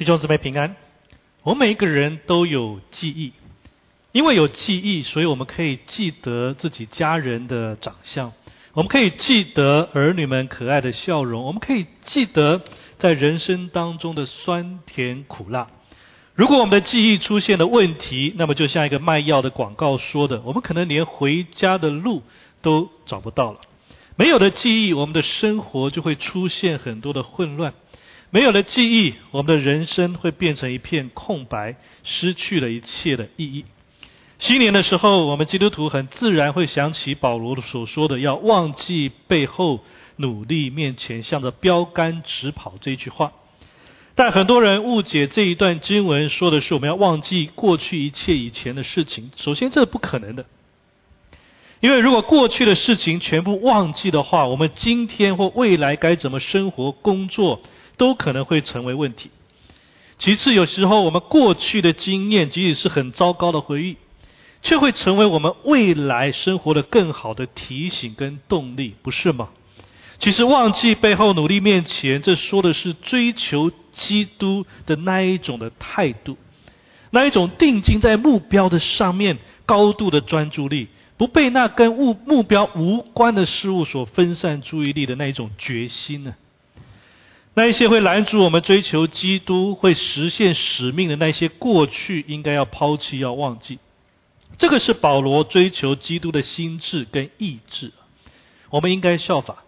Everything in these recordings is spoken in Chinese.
弟兄姊妹平安。我们每一个人都有记忆，因为有记忆，所以我们可以记得自己家人的长相，我们可以记得儿女们可爱的笑容，我们可以记得在人生当中的酸甜苦辣。如果我们的记忆出现了问题，那么就像一个卖药的广告说的，我们可能连回家的路都找不到了。没有了记忆，我们的生活就会出现很多的混乱。没有了记忆，我们的人生会变成一片空白，失去了一切的意义。新年的时候，我们基督徒很自然会想起保罗所说的“要忘记背后，努力面前，向着标杆直跑”这句话。但很多人误解这一段经文说的是我们要忘记过去一切以前的事情。首先，这是不可能的，因为如果过去的事情全部忘记的话，我们今天或未来该怎么生活、工作？都可能会成为问题。其次，有时候我们过去的经验，即使是很糟糕的回忆，却会成为我们未来生活的更好的提醒跟动力，不是吗？其实，忘记背后，努力面前，这说的是追求基督的那一种的态度，那一种定睛在目标的上面，高度的专注力，不被那跟目目标无关的事物所分散注意力的那一种决心呢？那一些会拦阻我们追求基督、会实现使命的那些过去，应该要抛弃、要忘记。这个是保罗追求基督的心智跟意志，我们应该效法。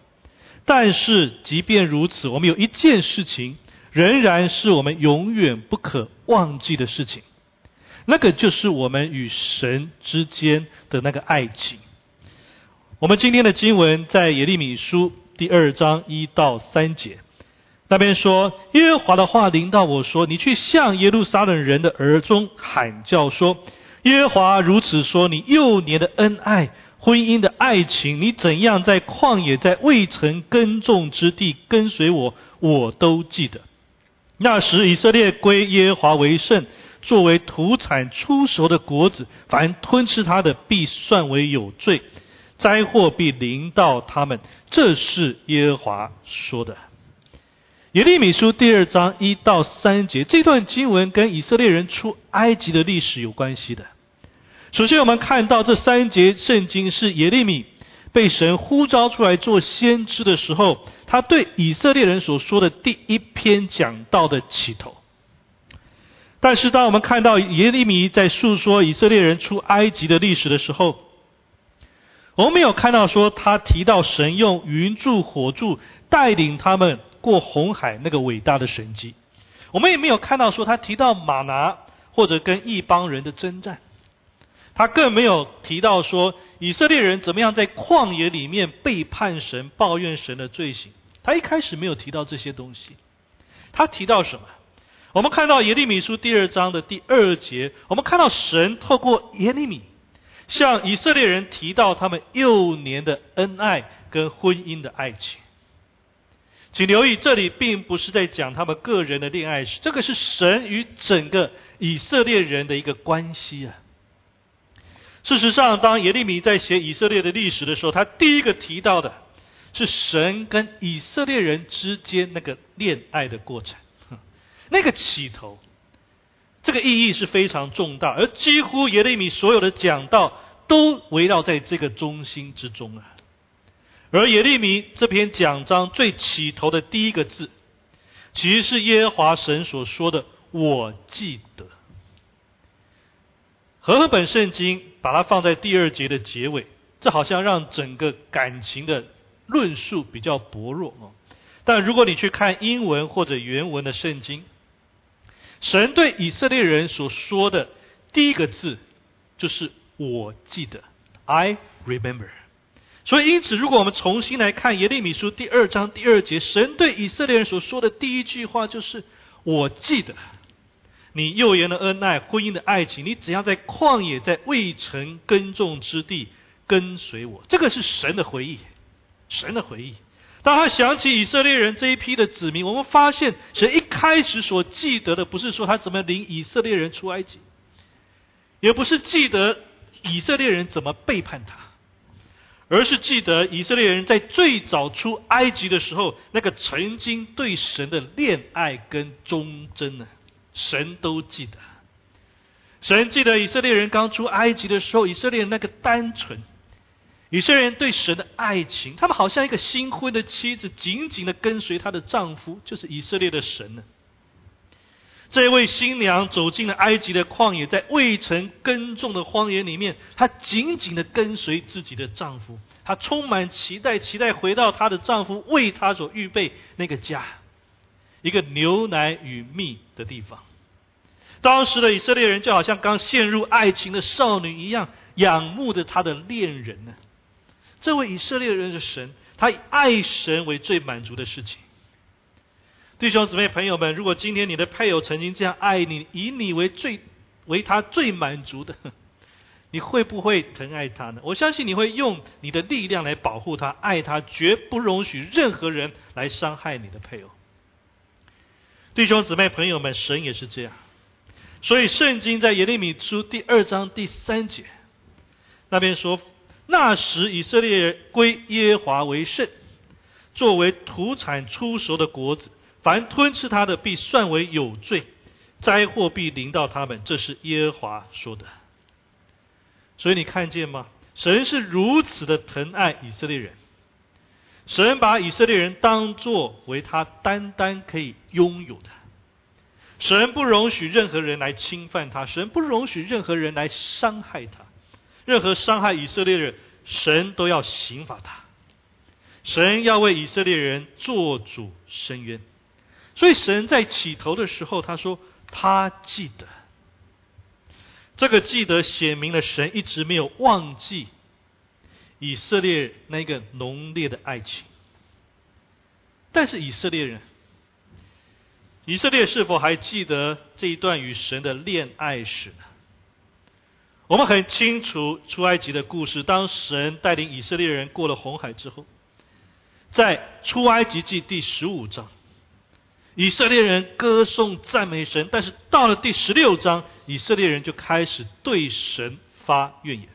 但是，即便如此，我们有一件事情仍然是我们永远不可忘记的事情，那个就是我们与神之间的那个爱情。我们今天的经文在耶利米书第二章一到三节。那边说，耶和华的话临到我说：“你去向耶路撒冷人的耳中喊叫说，耶和华如此说：你幼年的恩爱、婚姻的爱情，你怎样在旷野、在未曾耕种之地跟随我，我都记得。那时以色列归耶和华为圣，作为土产出熟的果子，凡吞吃他的，必算为有罪，灾祸必临到他们。这是耶和华说的。”耶利米书第二章一到三节，这段经文跟以色列人出埃及的历史有关系的。首先，我们看到这三节圣经是耶利米被神呼召出来做先知的时候，他对以色列人所说的第一篇讲道的起头。但是，当我们看到耶利米在诉说以色列人出埃及的历史的时候，我们没有看到说他提到神用云柱火柱带领他们。过红海那个伟大的神迹，我们也没有看到说他提到马拿或者跟一帮人的征战，他更没有提到说以色列人怎么样在旷野里面背叛神、抱怨神的罪行。他一开始没有提到这些东西，他提到什么？我们看到耶利米书第二章的第二节，我们看到神透过耶利米向以色列人提到他们幼年的恩爱跟婚姻的爱情。请留意，这里并不是在讲他们个人的恋爱史，这个是神与整个以色列人的一个关系啊。事实上，当耶利米在写以色列的历史的时候，他第一个提到的是神跟以色列人之间那个恋爱的过程，那个起头，这个意义是非常重大，而几乎耶利米所有的讲道都围绕在这个中心之中啊。而耶利米这篇讲章最起头的第一个字，其实是耶和华神所说的“我记得”。和合本圣经把它放在第二节的结尾，这好像让整个感情的论述比较薄弱哦。但如果你去看英文或者原文的圣经，神对以色列人所说的第一个字，就是“我记得 ”，I remember。所以，因此，如果我们重新来看耶利米书第二章第二节，神对以色列人所说的第一句话就是：“我记得你幼年的恩爱、婚姻的爱情，你只要在旷野、在未曾耕种之地跟随我。”这个是神的回忆，神的回忆。当他想起以色列人这一批的子民，我们发现神一开始所记得的，不是说他怎么领以色列人出埃及，也不是记得以色列人怎么背叛他。而是记得以色列人在最早出埃及的时候，那个曾经对神的恋爱跟忠贞呢？神都记得。神记得以色列人刚出埃及的时候，以色列人那个单纯，以色列人对神的爱情，他们好像一个新婚的妻子，紧紧的跟随她的丈夫，就是以色列的神呢。这位新娘走进了埃及的旷野，在未曾耕种的荒野里面，她紧紧的跟随自己的丈夫，她充满期待，期待回到她的丈夫为她所预备那个家，一个牛奶与蜜的地方。当时的以色列人就好像刚陷入爱情的少女一样，仰慕着他的恋人呢。这位以色列人的神，他以爱神为最满足的事情。弟兄姊妹、朋友们，如果今天你的配偶曾经这样爱你，以你为最为他最满足的，你会不会疼爱他呢？我相信你会用你的力量来保护他、爱他，绝不容许任何人来伤害你的配偶。弟兄姊妹、朋友们，神也是这样。所以，圣经在耶利米书第二章第三节那边说：“那时以色列归耶华为圣，作为土产出熟的果子。”凡吞吃他的，必算为有罪，灾祸必临到他们。这是耶和华说的。所以你看见吗？神是如此的疼爱以色列人，神把以色列人当作为他单单可以拥有的。神不容许任何人来侵犯他，神不容许任何人来伤害他。任何伤害以色列人，神都要刑罚他。神要为以色列人做主伸冤。所以神在起头的时候，他说他记得，这个记得写明了神一直没有忘记以色列那个浓烈的爱情。但是以色列人，以色列是否还记得这一段与神的恋爱史呢？我们很清楚出埃及的故事，当神带领以色列人过了红海之后，在出埃及记第十五章。以色列人歌颂赞美神，但是到了第十六章，以色列人就开始对神发怨言。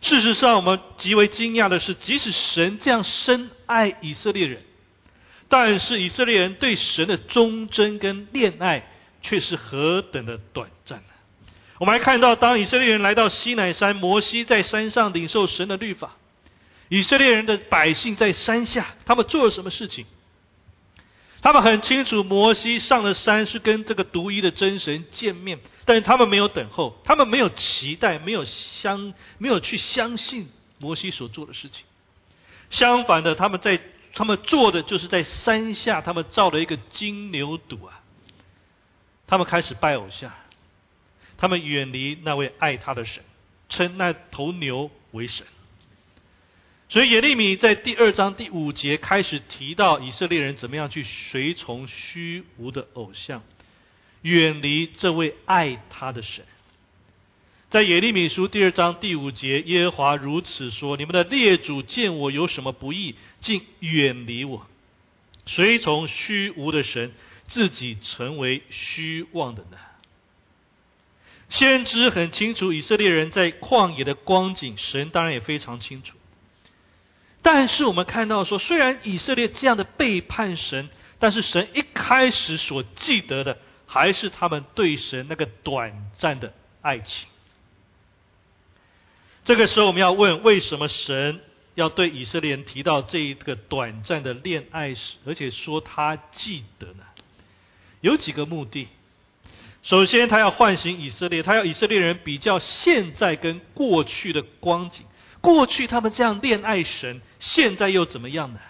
事实上，我们极为惊讶的是，即使神这样深爱以色列人，但是以色列人对神的忠贞跟恋爱却是何等的短暂呢？我们还看到，当以色列人来到西乃山，摩西在山上领受神的律法，以色列人的百姓在山下，他们做了什么事情？他们很清楚，摩西上了山是跟这个独一的真神见面，但是他们没有等候，他们没有期待，没有相，没有去相信摩西所做的事情。相反的，他们在他们做的就是在山下，他们造了一个金牛犊啊，他们开始拜偶像，他们远离那位爱他的神，称那头牛为神。所以耶利米在第二章第五节开始提到以色列人怎么样去随从虚无的偶像，远离这位爱他的神。在耶利米书第二章第五节，耶和华如此说：“你们的列祖见我有什么不义，竟远离我，随从虚无的神，自己成为虚妄的呢？”先知很清楚以色列人在旷野的光景，神当然也非常清楚。但是我们看到说，虽然以色列这样的背叛神，但是神一开始所记得的，还是他们对神那个短暂的爱情。这个时候，我们要问：为什么神要对以色列人提到这一个短暂的恋爱史，而且说他记得呢？有几个目的。首先，他要唤醒以色列，他要以色列人比较现在跟过去的光景。过去他们这样恋爱神，现在又怎么样呢？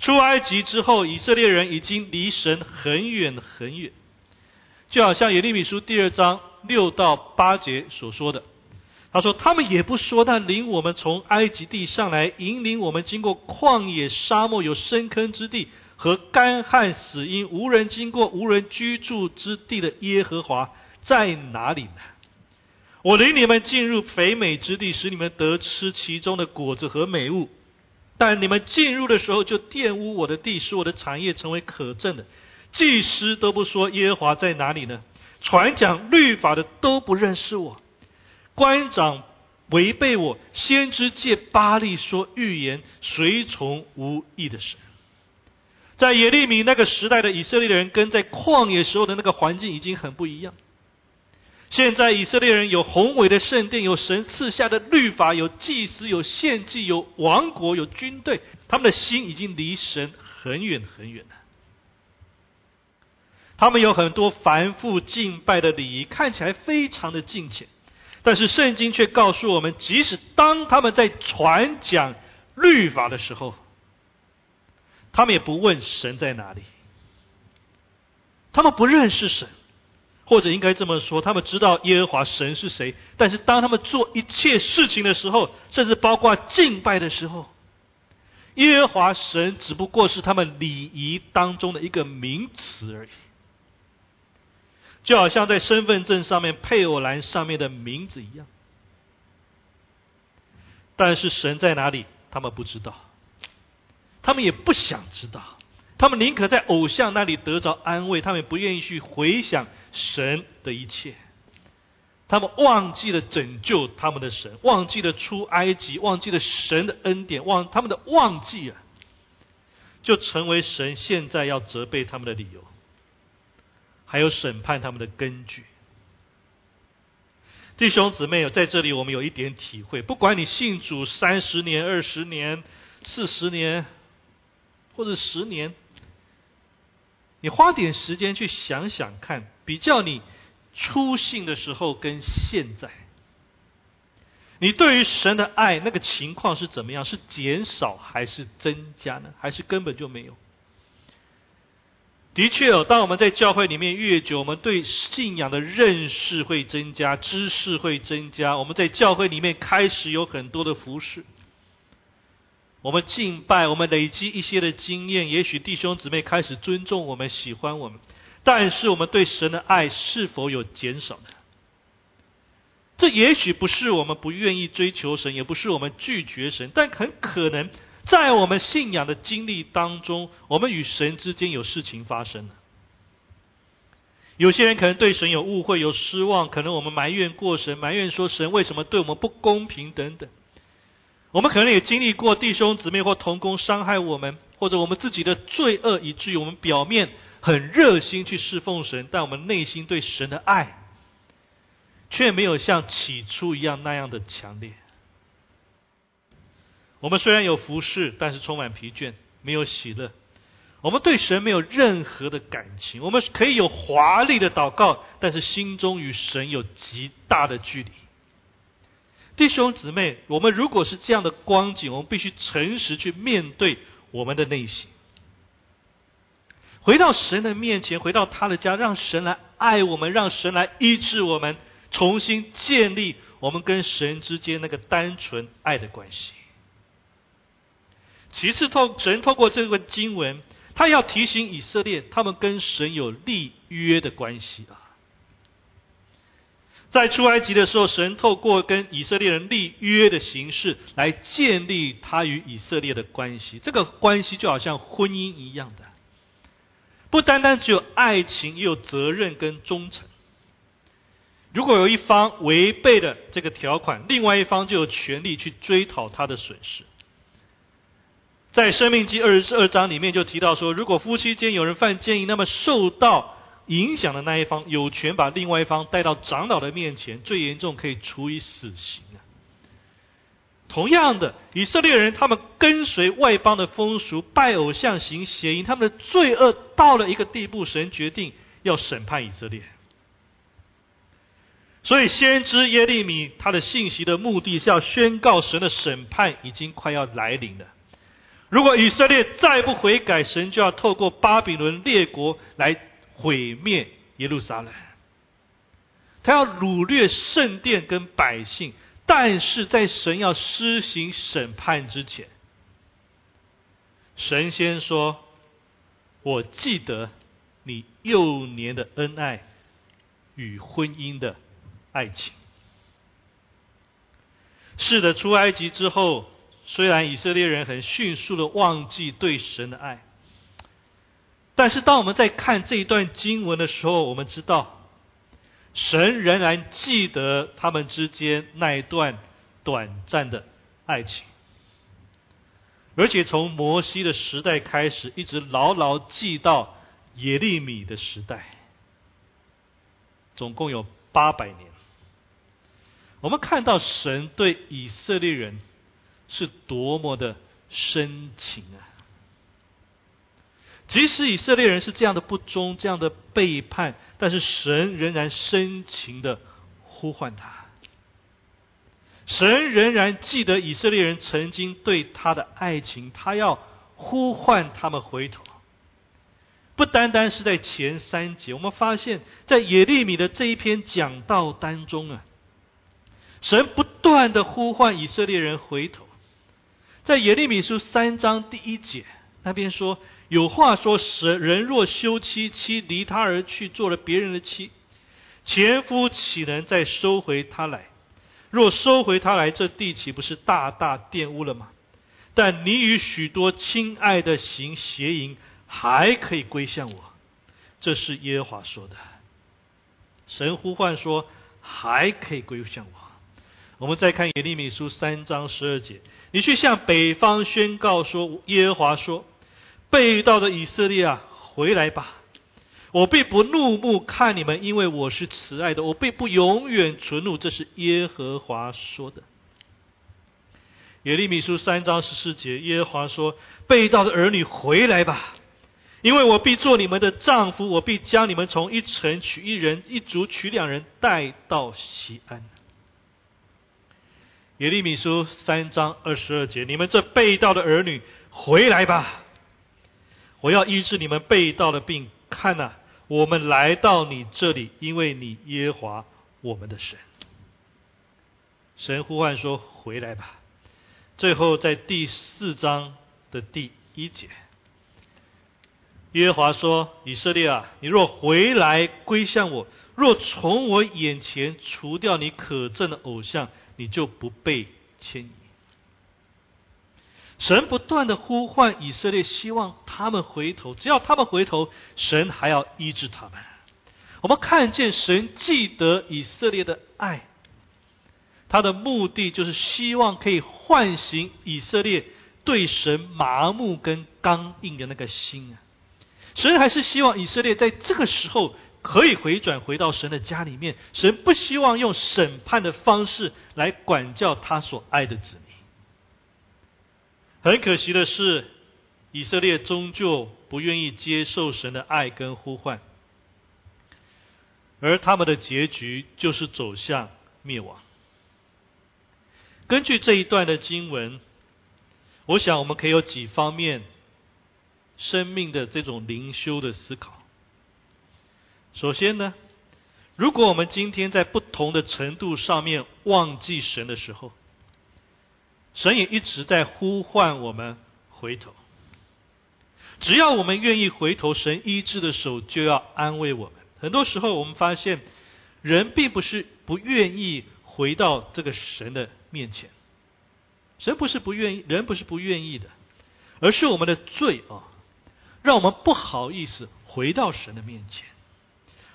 出埃及之后，以色列人已经离神很远很远，就好像耶利米书第二章六到八节所说的，他说：“他们也不说，那领我们从埃及地上来，引领我们经过旷野沙漠，有深坑之地和干旱死因，无人经过、无人居住之地的耶和华在哪里呢？”我领你们进入肥美之地，使你们得吃其中的果子和美物。但你们进入的时候，就玷污我的地，使我的产业成为可憎的。祭司都不说耶和华在哪里呢？传讲律法的都不认识我。官长违背我，先知借巴利说预言，随从无益的神。在耶利米那个时代的以色列人，跟在旷野时候的那个环境已经很不一样。现在以色列人有宏伟的圣殿，有神赐下的律法，有祭司，有献祭，有王国，有军队，他们的心已经离神很远很远了。他们有很多繁复敬拜的礼仪，看起来非常的敬虔，但是圣经却告诉我们，即使当他们在传讲律法的时候，他们也不问神在哪里，他们不认识神，或者应该这么说，他们知道耶和华神是谁，但是当他们做一切事情的时候，甚至包括敬拜的时候，耶和华神只不过是他们礼仪当中的一个名词而已。就好像在身份证上面配偶栏上面的名字一样，但是神在哪里，他们不知道，他们也不想知道，他们宁可在偶像那里得着安慰，他们不愿意去回想神的一切，他们忘记了拯救他们的神，忘记了出埃及，忘记了神的恩典，忘他们的忘记啊，就成为神现在要责备他们的理由。还有审判他们的根据，弟兄姊妹有在这里，我们有一点体会。不管你信主三十年、二十年、四十年，或者十年，你花点时间去想想看，比较你初信的时候跟现在，你对于神的爱那个情况是怎么样？是减少还是增加呢？还是根本就没有？的确哦，当我们在教会里面越久，我们对信仰的认识会增加，知识会增加。我们在教会里面开始有很多的服饰，我们敬拜，我们累积一些的经验。也许弟兄姊妹开始尊重我们，喜欢我们，但是我们对神的爱是否有减少呢？这也许不是我们不愿意追求神，也不是我们拒绝神，但很可能。在我们信仰的经历当中，我们与神之间有事情发生了。有些人可能对神有误会、有失望，可能我们埋怨过神，埋怨说神为什么对我们不公平等等。我们可能也经历过弟兄姊妹或同工伤害我们，或者我们自己的罪恶，以至于我们表面很热心去侍奉神，但我们内心对神的爱却没有像起初一样那样的强烈。我们虽然有服侍，但是充满疲倦，没有喜乐。我们对神没有任何的感情。我们可以有华丽的祷告，但是心中与神有极大的距离。弟兄姊妹，我们如果是这样的光景，我们必须诚实去面对我们的内心，回到神的面前，回到他的家，让神来爱我们，让神来医治我们，重新建立我们跟神之间那个单纯爱的关系。其次，透神透过这个经文，他要提醒以色列，他们跟神有立约的关系啊。在出埃及的时候，神透过跟以色列人立约的形式，来建立他与以色列的关系。这个关系就好像婚姻一样的，不单单只有爱情，也有责任跟忠诚。如果有一方违背了这个条款，另外一方就有权利去追讨他的损失。在《生命记》二十二章里面就提到说，如果夫妻间有人犯奸淫，那么受到影响的那一方有权把另外一方带到长老的面前，最严重可以处以死刑啊。同样的，以色列人他们跟随外邦的风俗，拜偶像行邪淫，他们的罪恶到了一个地步，神决定要审判以色列。所以，先知耶利米他的信息的目的是要宣告神的审判已经快要来临了。如果以色列再不悔改，神就要透过巴比伦列国来毁灭耶路撒冷。他要掳掠圣殿跟百姓，但是在神要施行审判之前，神先说：“我记得你幼年的恩爱与婚姻的爱情。”是的，出埃及之后。虽然以色列人很迅速的忘记对神的爱，但是当我们在看这一段经文的时候，我们知道神仍然记得他们之间那一段短暂的爱情。而且从摩西的时代开始，一直牢牢记到耶利米的时代，总共有八百年。我们看到神对以色列人是多么的深情啊！即使以色列人是这样的不忠、这样的背叛，但是神仍然深情的呼唤他。神仍然记得以色列人曾经对他的爱情，他要呼唤他们回头。不单单是在前三节，我们发现，在耶利米的这一篇讲道当中啊，神不断的呼唤以色列人回头。在耶利米书三章第一节那边说：“有话说，神人若休妻，妻离他而去，做了别人的妻，前夫岂能再收回他来？”若收回他来，这地岂不是大大玷污了吗？但你与许多亲爱的行邪淫，还可以归向我。这是耶和华说的。神呼唤说，还可以归向我。我们再看耶利米书三章十二节，你去向北方宣告说，耶和华说，被盗的以色列啊，回来吧。我并不怒目看你们，因为我是慈爱的。我并不永远存怒，这是耶和华说的。耶利米书三章十四节，耶和华说：“被盗的儿女回来吧，因为我必做你们的丈夫，我必将你们从一城取一人，一族取两人，带到西安。”耶利米书三章二十二节，你们这被盗的儿女回来吧，我要医治你们被盗的病。看呐！我们来到你这里，因为你耶华我们的神。神呼唤说：“回来吧。”最后在第四章的第一节，耶华说：“以色列啊，你若回来归向我，若从我眼前除掉你可憎的偶像，你就不被牵引。”神不断的呼唤以色列，希望他们回头。只要他们回头，神还要医治他们。我们看见神记得以色列的爱，他的目的就是希望可以唤醒以色列对神麻木跟刚硬的那个心啊。神还是希望以色列在这个时候可以回转回到神的家里面。神不希望用审判的方式来管教他所爱的子民。很可惜的是，以色列终究不愿意接受神的爱跟呼唤，而他们的结局就是走向灭亡。根据这一段的经文，我想我们可以有几方面生命的这种灵修的思考。首先呢，如果我们今天在不同的程度上面忘记神的时候，神也一直在呼唤我们回头。只要我们愿意回头，神医治的手就要安慰我们。很多时候，我们发现人并不是不愿意回到这个神的面前，神不是不愿意，人不是不愿意的，而是我们的罪啊，让我们不好意思回到神的面前。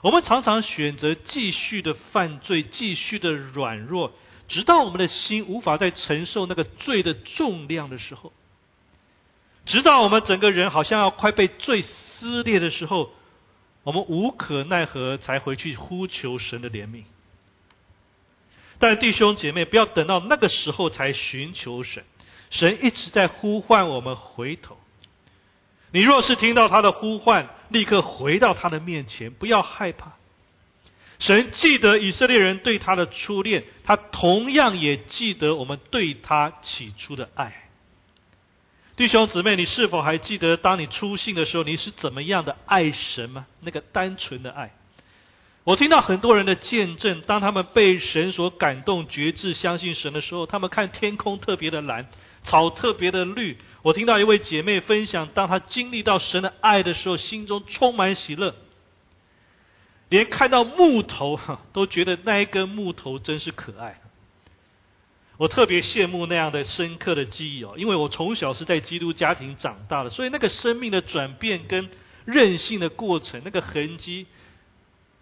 我们常常选择继续的犯罪，继续的软弱。直到我们的心无法再承受那个罪的重量的时候，直到我们整个人好像要快被罪撕裂的时候，我们无可奈何才回去呼求神的怜悯。但弟兄姐妹，不要等到那个时候才寻求神，神一直在呼唤我们回头。你若是听到他的呼唤，立刻回到他的面前，不要害怕。神记得以色列人对他的初恋，他同样也记得我们对他起初的爱。弟兄姊妹，你是否还记得当你出信的时候，你是怎么样的爱神吗？那个单纯的爱。我听到很多人的见证，当他们被神所感动、觉志、相信神的时候，他们看天空特别的蓝，草特别的绿。我听到一位姐妹分享，当她经历到神的爱的时候，心中充满喜乐。连看到木头哈 都觉得那一根木头真是可爱，我特别羡慕那样的深刻的记忆哦，因为我从小是在基督家庭长大的，所以那个生命的转变跟任性的过程，那个痕迹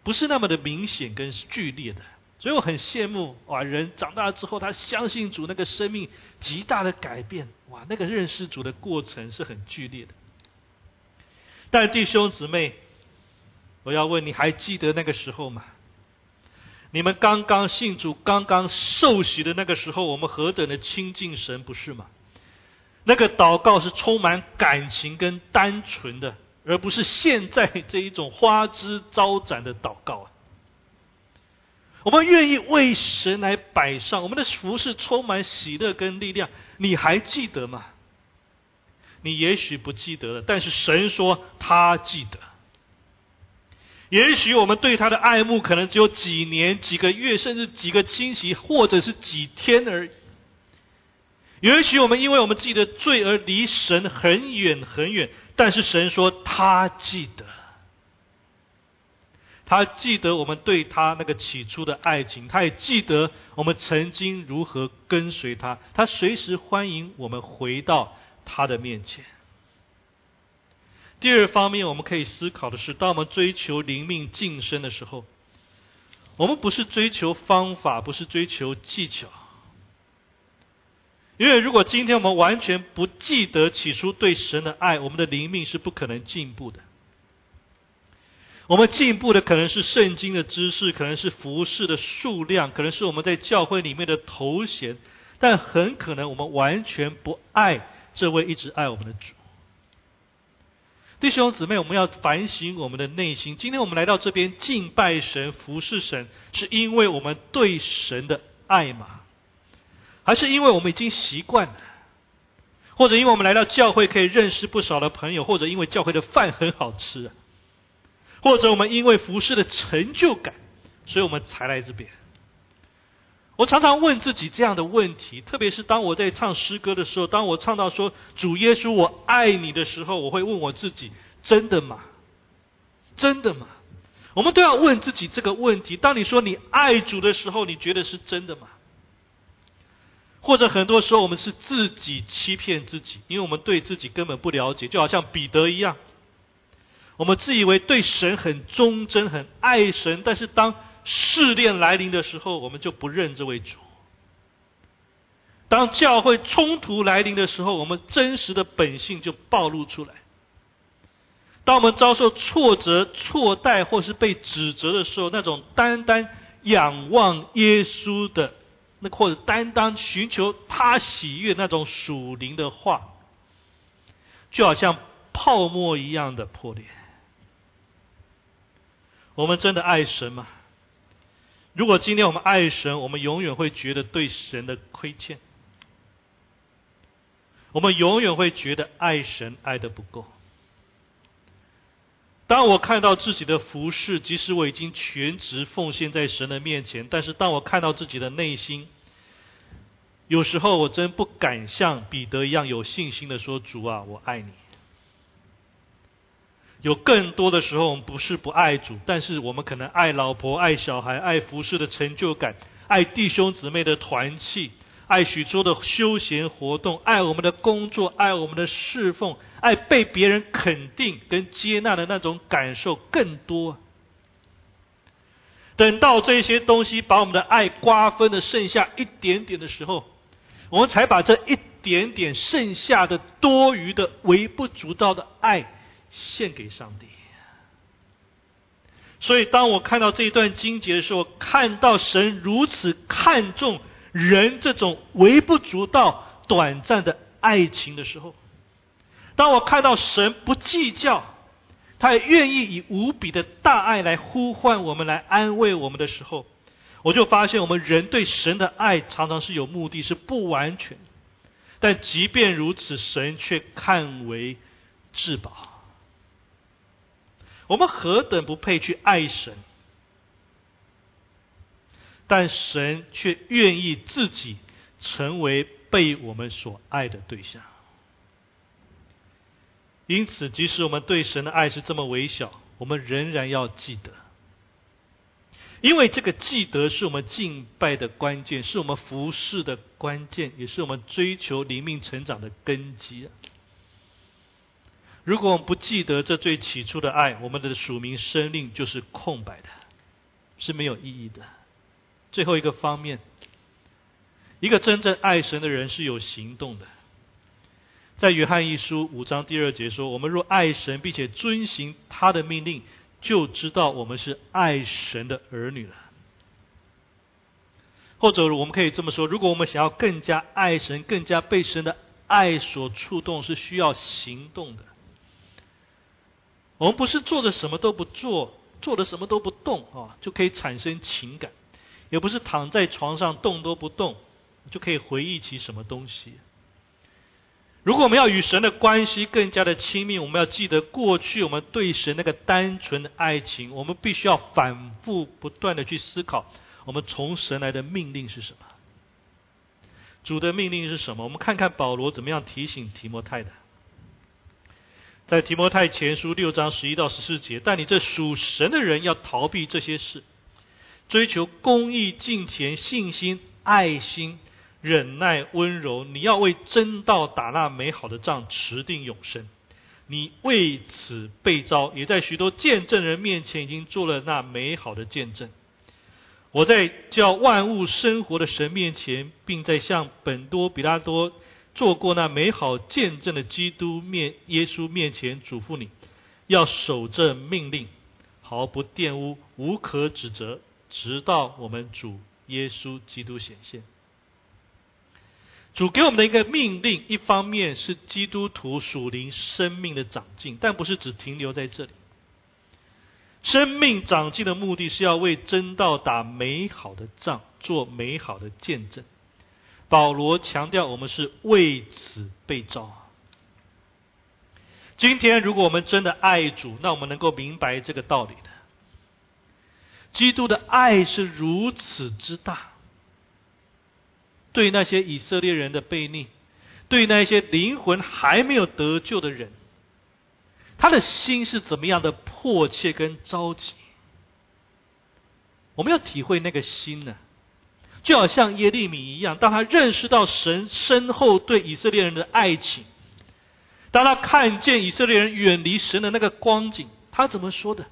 不是那么的明显跟剧烈的，所以我很羡慕哇，人长大之后他相信主，那个生命极大的改变，哇，那个认识主的过程是很剧烈的。但弟兄姊妹，我要问你，还记得那个时候吗？你们刚刚信主、刚刚受洗的那个时候，我们何等的亲近神，不是吗？那个祷告是充满感情跟单纯的，而不是现在这一种花枝招展的祷告啊。我们愿意为神来摆上我们的服饰，充满喜乐跟力量。你还记得吗？你也许不记得了，但是神说他记得。也许我们对他的爱慕可能只有几年、几个月，甚至几个星期，或者是几天而已。也许我们因为我们自己的罪而离神很远很远，但是神说他记得，他记得我们对他那个起初的爱情，他也记得我们曾经如何跟随他，他随时欢迎我们回到他的面前。第二方面，我们可以思考的是，当我们追求灵命晋升的时候，我们不是追求方法，不是追求技巧。因为如果今天我们完全不记得起初对神的爱，我们的灵命是不可能进步的。我们进步的可能是圣经的知识，可能是服饰的数量，可能是我们在教会里面的头衔，但很可能我们完全不爱这位一直爱我们的主。弟兄姊妹，我们要反省我们的内心。今天我们来到这边敬拜神、服侍神，是因为我们对神的爱吗？还是因为我们已经习惯了，或者因为我们来到教会可以认识不少的朋友，或者因为教会的饭很好吃，或者我们因为服饰的成就感，所以我们才来这边。我常常问自己这样的问题，特别是当我在唱诗歌的时候，当我唱到说“主耶稣，我爱你”的时候，我会问我自己：真的吗？真的吗？我们都要问自己这个问题。当你说你爱主的时候，你觉得是真的吗？或者很多时候我们是自己欺骗自己，因为我们对自己根本不了解，就好像彼得一样，我们自以为对神很忠贞、很爱神，但是当试炼来临的时候，我们就不认这位主；当教会冲突来临的时候，我们真实的本性就暴露出来；当我们遭受挫折、错待或是被指责的时候，那种单单仰望耶稣的。那或者单单寻求他喜悦那种属灵的话，就好像泡沫一样的破裂。我们真的爱神吗？如果今天我们爱神，我们永远会觉得对神的亏欠，我们永远会觉得爱神爱的不够。当我看到自己的服饰，即使我已经全职奉献在神的面前，但是当我看到自己的内心，有时候我真不敢像彼得一样有信心的说：“主啊，我爱你。”有更多的时候，我们不是不爱主，但是我们可能爱老婆、爱小孩、爱服饰的成就感、爱弟兄姊妹的团契。爱许多的休闲活动，爱我们的工作，爱我们的侍奉，爱被别人肯定跟接纳的那种感受更多。等到这些东西把我们的爱瓜分的剩下一点点的时候，我们才把这一点点剩下的多余的、微不足道的爱献给上帝。所以，当我看到这一段经节的时候，看到神如此看重。人这种微不足道、短暂的爱情的时候，当我看到神不计较，他也愿意以无比的大爱来呼唤我们、来安慰我们的时候，我就发现我们人对神的爱常常是有目的，是不完全。但即便如此，神却看为至宝。我们何等不配去爱神？但神却愿意自己成为被我们所爱的对象，因此，即使我们对神的爱是这么微小，我们仍然要记得，因为这个记得是我们敬拜的关键，是我们服侍的关键，也是我们追求灵命成长的根基。如果我们不记得这最起初的爱，我们的署名生命就是空白的，是没有意义的。最后一个方面，一个真正爱神的人是有行动的。在约翰一书五章第二节说：“我们若爱神，并且遵行他的命令，就知道我们是爱神的儿女了。”或者我们可以这么说：如果我们想要更加爱神，更加被神的爱所触动，是需要行动的。我们不是做的什么都不做，做的什么都不动啊，就可以产生情感。也不是躺在床上动都不动，就可以回忆起什么东西。如果我们要与神的关系更加的亲密，我们要记得过去我们对神那个单纯的爱情，我们必须要反复不断的去思考，我们从神来的命令是什么？主的命令是什么？我们看看保罗怎么样提醒提摩太的，在提摩太前书六章十一到十四节，但你这属神的人要逃避这些事。追求公义、敬虔、信心、爱心、忍耐、温柔。你要为真道打那美好的仗，持定永生。你为此被召，也在许多见证人面前已经做了那美好的见证。我在叫万物生活的神面前，并在向本多比拉多做过那美好见证的基督面耶稣面前嘱咐你，要守这命令，毫不玷污，无可指责。直到我们主耶稣基督显现，主给我们的一个命令，一方面是基督徒属灵生命的长进，但不是只停留在这里。生命长进的目的是要为真道打美好的仗，做美好的见证。保罗强调，我们是为此被召。今天，如果我们真的爱主，那我们能够明白这个道理的。基督的爱是如此之大，对那些以色列人的悖逆，对那些灵魂还没有得救的人，他的心是怎么样的迫切跟着急？我们要体会那个心呢，就好像耶利米一样，当他认识到神身后对以色列人的爱情，当他看见以色列人远离神的那个光景，他怎么说的？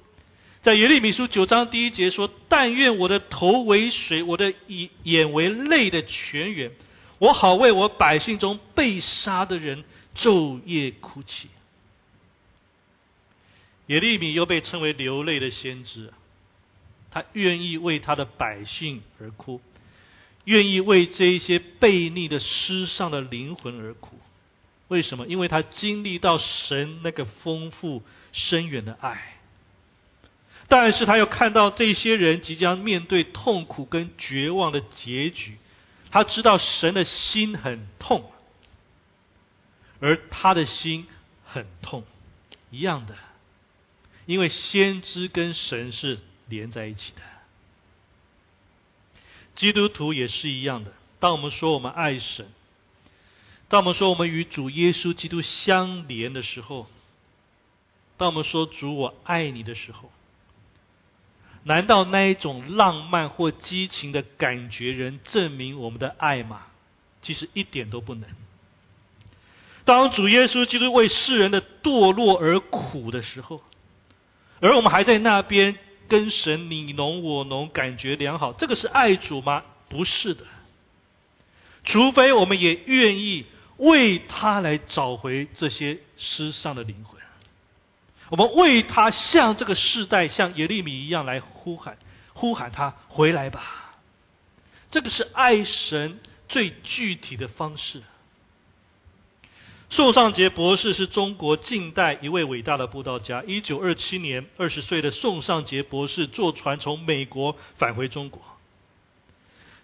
在耶利米书九章第一节说：“但愿我的头为水，我的眼眼为泪的泉源，我好为我百姓中被杀的人昼夜哭泣。”耶利米又被称为流泪的先知，他愿意为他的百姓而哭，愿意为这一些悖逆的失丧的灵魂而哭。为什么？因为他经历到神那个丰富深远的爱。但是他又看到这些人即将面对痛苦跟绝望的结局，他知道神的心很痛，而他的心很痛，一样的，因为先知跟神是连在一起的，基督徒也是一样的。当我们说我们爱神，当我们说我们与主耶稣基督相连的时候，当我们说主我爱你的时候。难道那一种浪漫或激情的感觉，能证明我们的爱吗？其实一点都不能。当主耶稣基督为世人的堕落而苦的时候，而我们还在那边跟神你侬我侬，感觉良好，这个是爱主吗？不是的。除非我们也愿意为他来找回这些失丧的灵魂。我们为他向这个世代，像耶利米一样来呼喊，呼喊他回来吧。这个是爱神最具体的方式。宋尚杰博士是中国近代一位伟大的布道家。一九二七年，二十岁的宋尚杰博士坐船从美国返回中国。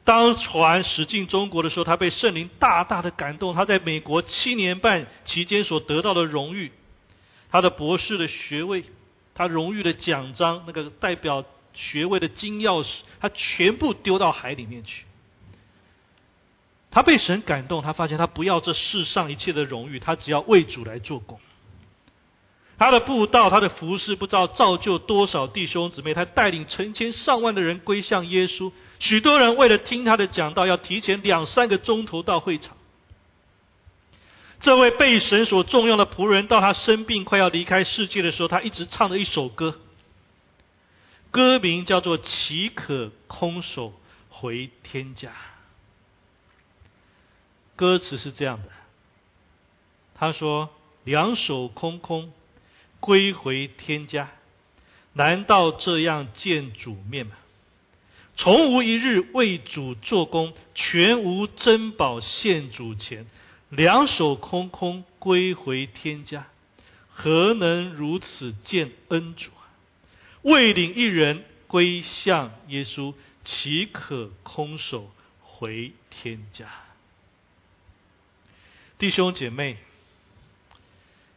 当船驶进中国的时候，他被圣灵大大的感动。他在美国七年半期间所得到的荣誉。他的博士的学位，他荣誉的奖章，那个代表学位的金钥匙，他全部丢到海里面去。他被神感动，他发现他不要这世上一切的荣誉，他只要为主来做工。他的布道，他的服饰，不知道造就多少弟兄姊妹，他带领成千上万的人归向耶稣。许多人为了听他的讲道，要提前两三个钟头到会场。这位被神所重用的仆人，到他生病快要离开世界的时候，他一直唱的一首歌，歌名叫做《岂可空手回天家。歌词是这样的，他说：“两手空空，归回天家，难道这样见主面吗？从无一日为主做工，全无珍宝献主前，两手空空归回天家，何能如此见恩主啊？未领一人归向耶稣，岂可空手回天家？”弟兄姐妹，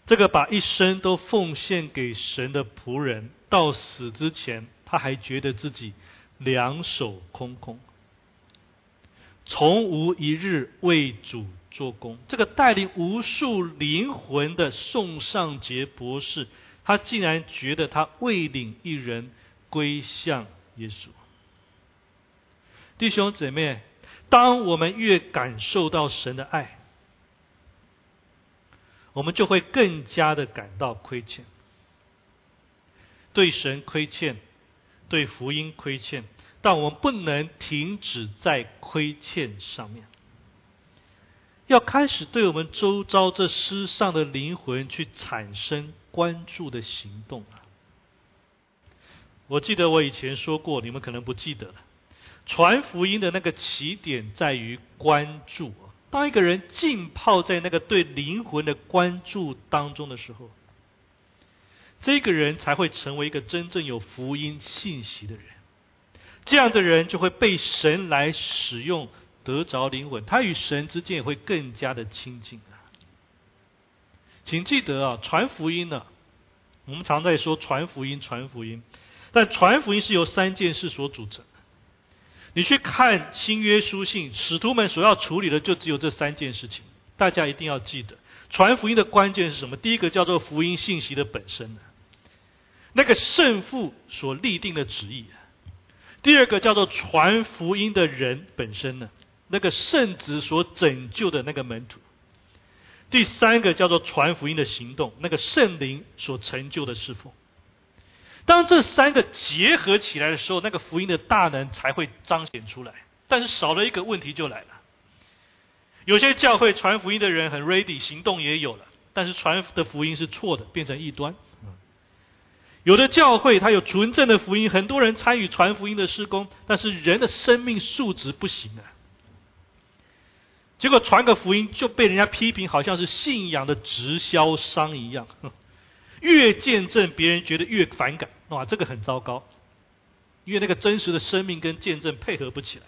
这个把一生都奉献给神的仆人，到死之前，他还觉得自己两手空空，从无一日为主做工。这个带领无数灵魂的宋尚杰博士，他竟然觉得他未领一人归向耶稣。弟兄姐妹，当我们越感受到神的爱，我们就会更加的感到亏欠，对神亏欠，对福音亏欠，但我们不能停止在亏欠上面，要开始对我们周遭这世上的灵魂去产生关注的行动啊！我记得我以前说过，你们可能不记得了，传福音的那个起点在于关注啊。当一个人浸泡在那个对灵魂的关注当中的时候，这个人才会成为一个真正有福音信息的人。这样的人就会被神来使用，得着灵魂，他与神之间也会更加的亲近啊。请记得啊，传福音呢，我们常在说传福音，传福音，但传福音是由三件事所组成。你去看新约书信，使徒们所要处理的就只有这三件事情。大家一定要记得，传福音的关键是什么？第一个叫做福音信息的本身呢那个圣父所立定的旨意；第二个叫做传福音的人本身呢，那个圣子所拯救的那个门徒；第三个叫做传福音的行动，那个圣灵所成就的侍奉。当这三个结合起来的时候，那个福音的大能才会彰显出来。但是少了一个问题就来了：有些教会传福音的人很 ready，行动也有了，但是传的福音是错的，变成异端。有的教会它有纯正的福音，很多人参与传福音的施工，但是人的生命素质不行啊。结果传个福音就被人家批评，好像是信仰的直销商一样。越见证，别人觉得越反感，哇，这个很糟糕。因为那个真实的生命跟见证配合不起来。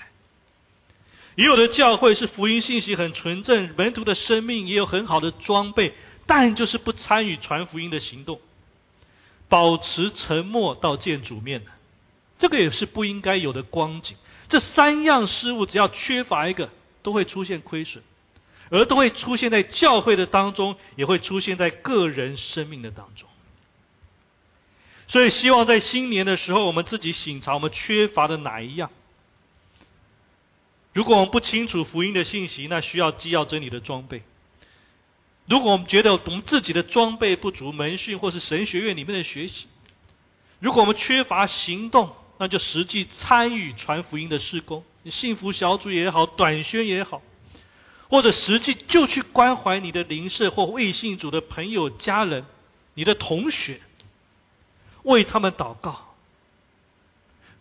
也有的教会是福音信息很纯正，门徒的生命也有很好的装备，但就是不参与传福音的行动，保持沉默到见主面的，这个也是不应该有的光景。这三样事物只要缺乏一个，都会出现亏损。而都会出现在教会的当中，也会出现在个人生命的当中。所以，希望在新年的时候，我们自己醒察我们缺乏的哪一样。如果我们不清楚福音的信息，那需要既要真理的装备。如果我们觉得我们自己的装备不足，门训或是神学院里面的学习，如果我们缺乏行动，那就实际参与传福音的事工，幸福小组也好，短宣也好。或者实际就去关怀你的邻舍或未信主的朋友、家人、你的同学，为他们祷告。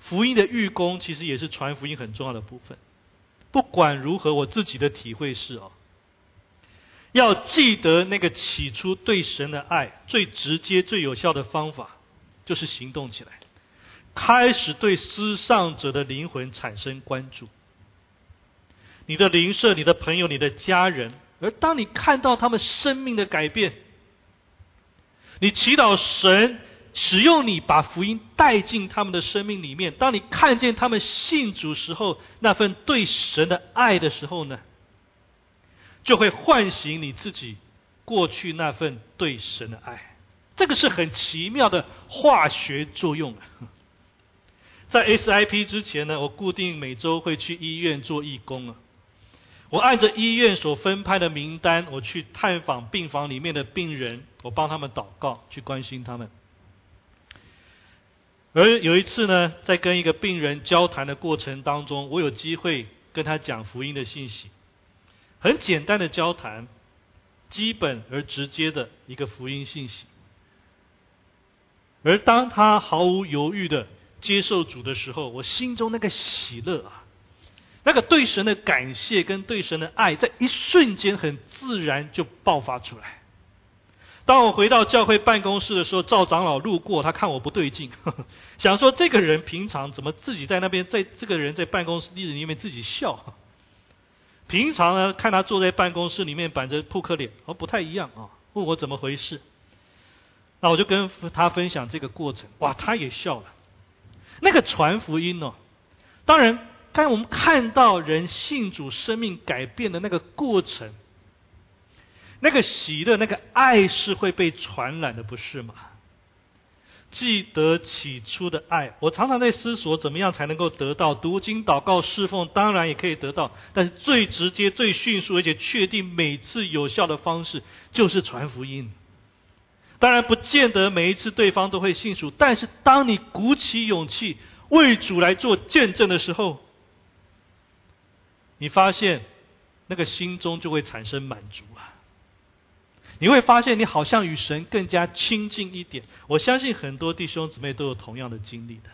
福音的预工其实也是传福音很重要的部分。不管如何，我自己的体会是哦，要记得那个起初对神的爱最直接、最有效的方法，就是行动起来，开始对失丧者的灵魂产生关注。你的邻舍、你的朋友、你的家人，而当你看到他们生命的改变，你祈祷神使用你把福音带进他们的生命里面。当你看见他们信主时候那份对神的爱的时候呢，就会唤醒你自己过去那份对神的爱。这个是很奇妙的化学作用。在 SIP 之前呢，我固定每周会去医院做义工啊。我按着医院所分派的名单，我去探访病房里面的病人，我帮他们祷告，去关心他们。而有一次呢，在跟一个病人交谈的过程当中，我有机会跟他讲福音的信息，很简单的交谈，基本而直接的一个福音信息。而当他毫无犹豫的接受主的时候，我心中那个喜乐啊，那个对神的感谢跟对神的爱，在一瞬间很自然就爆发出来。当我回到教会办公室的时候，赵长老路过，他看我不对劲，呵 呵想说这个人平常怎么自己在那边，在这个人在办公室里面自己笑。平常呢，看他坐在办公室里面板着扑克脸，哦，不太一样啊。问我怎么回事，那我就跟他分享这个过程，哇，他也笑了。那个传福音哦，当然，当我们看到人信主、生命改变的那个过程。那个喜乐、那个爱是会被传染的，不是吗？记得起初的爱。我常常在思索，怎么样才能够得到读经、祷告、侍奉？当然也可以得到，但是最直接、最迅速，而且确定每次有效的方式，就是传福音。当然，不见得每一次对方都会信主，但是当你鼓起勇气为主来做见证的时候，你发现那个心中就会产生满足啊。你会发现，你好像与神更加亲近一点。我相信很多弟兄姊妹都有同样的经历的。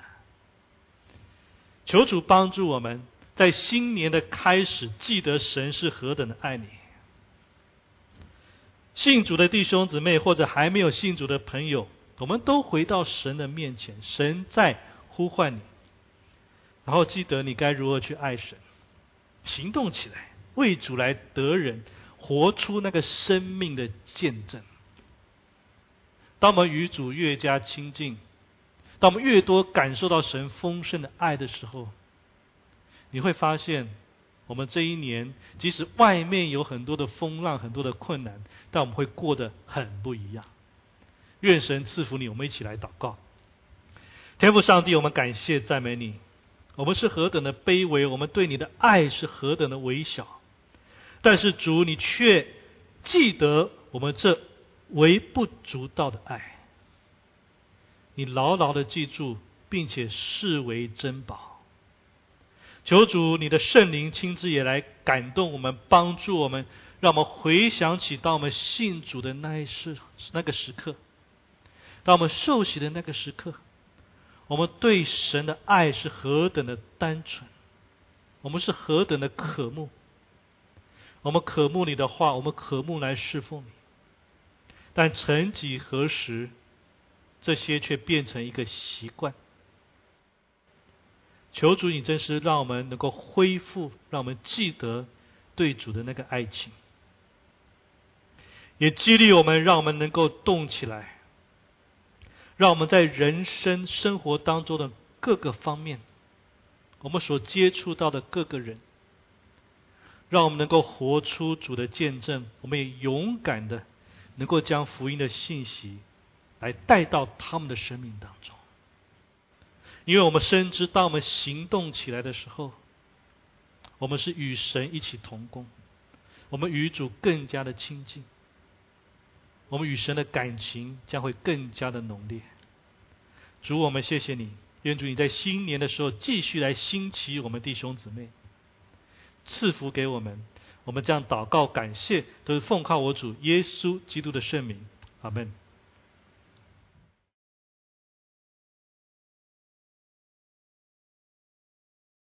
求主帮助我们在新年的开始，记得神是何等的爱你。信主的弟兄姊妹，或者还没有信主的朋友，我们都回到神的面前，神在呼唤你。然后记得你该如何去爱神，行动起来，为主来得人。活出那个生命的见证。当我们与主越加亲近，当我们越多感受到神丰盛的爱的时候，你会发现，我们这一年即使外面有很多的风浪、很多的困难，但我们会过得很不一样。愿神赐福你，我们一起来祷告。天父上帝，我们感谢赞美你。我们是何等的卑微，我们对你的爱是何等的微小。但是主，你却记得我们这微不足道的爱，你牢牢的记住，并且视为珍宝。求主，你的圣灵亲自也来感动我们，帮助我们，让我们回想起当我们信主的那一时那个时刻，当我们受洗的那个时刻，我们对神的爱是何等的单纯，我们是何等的渴慕。我们渴慕你的话，我们渴慕来侍奉你。但曾几何时，这些却变成一个习惯。求主，你真是让我们能够恢复，让我们记得对主的那个爱情，也激励我们，让我们能够动起来，让我们在人生生活当中的各个方面，我们所接触到的各个人。让我们能够活出主的见证，我们也勇敢的能够将福音的信息来带到他们的生命当中，因为我们深知，当我们行动起来的时候，我们是与神一起同工，我们与主更加的亲近，我们与神的感情将会更加的浓烈。主，我们谢谢你，愿主你在新年的时候继续来兴起我们弟兄姊妹。赐福给我们，我们这样祷告感谢，都是奉靠我主耶稣基督的圣名，阿门。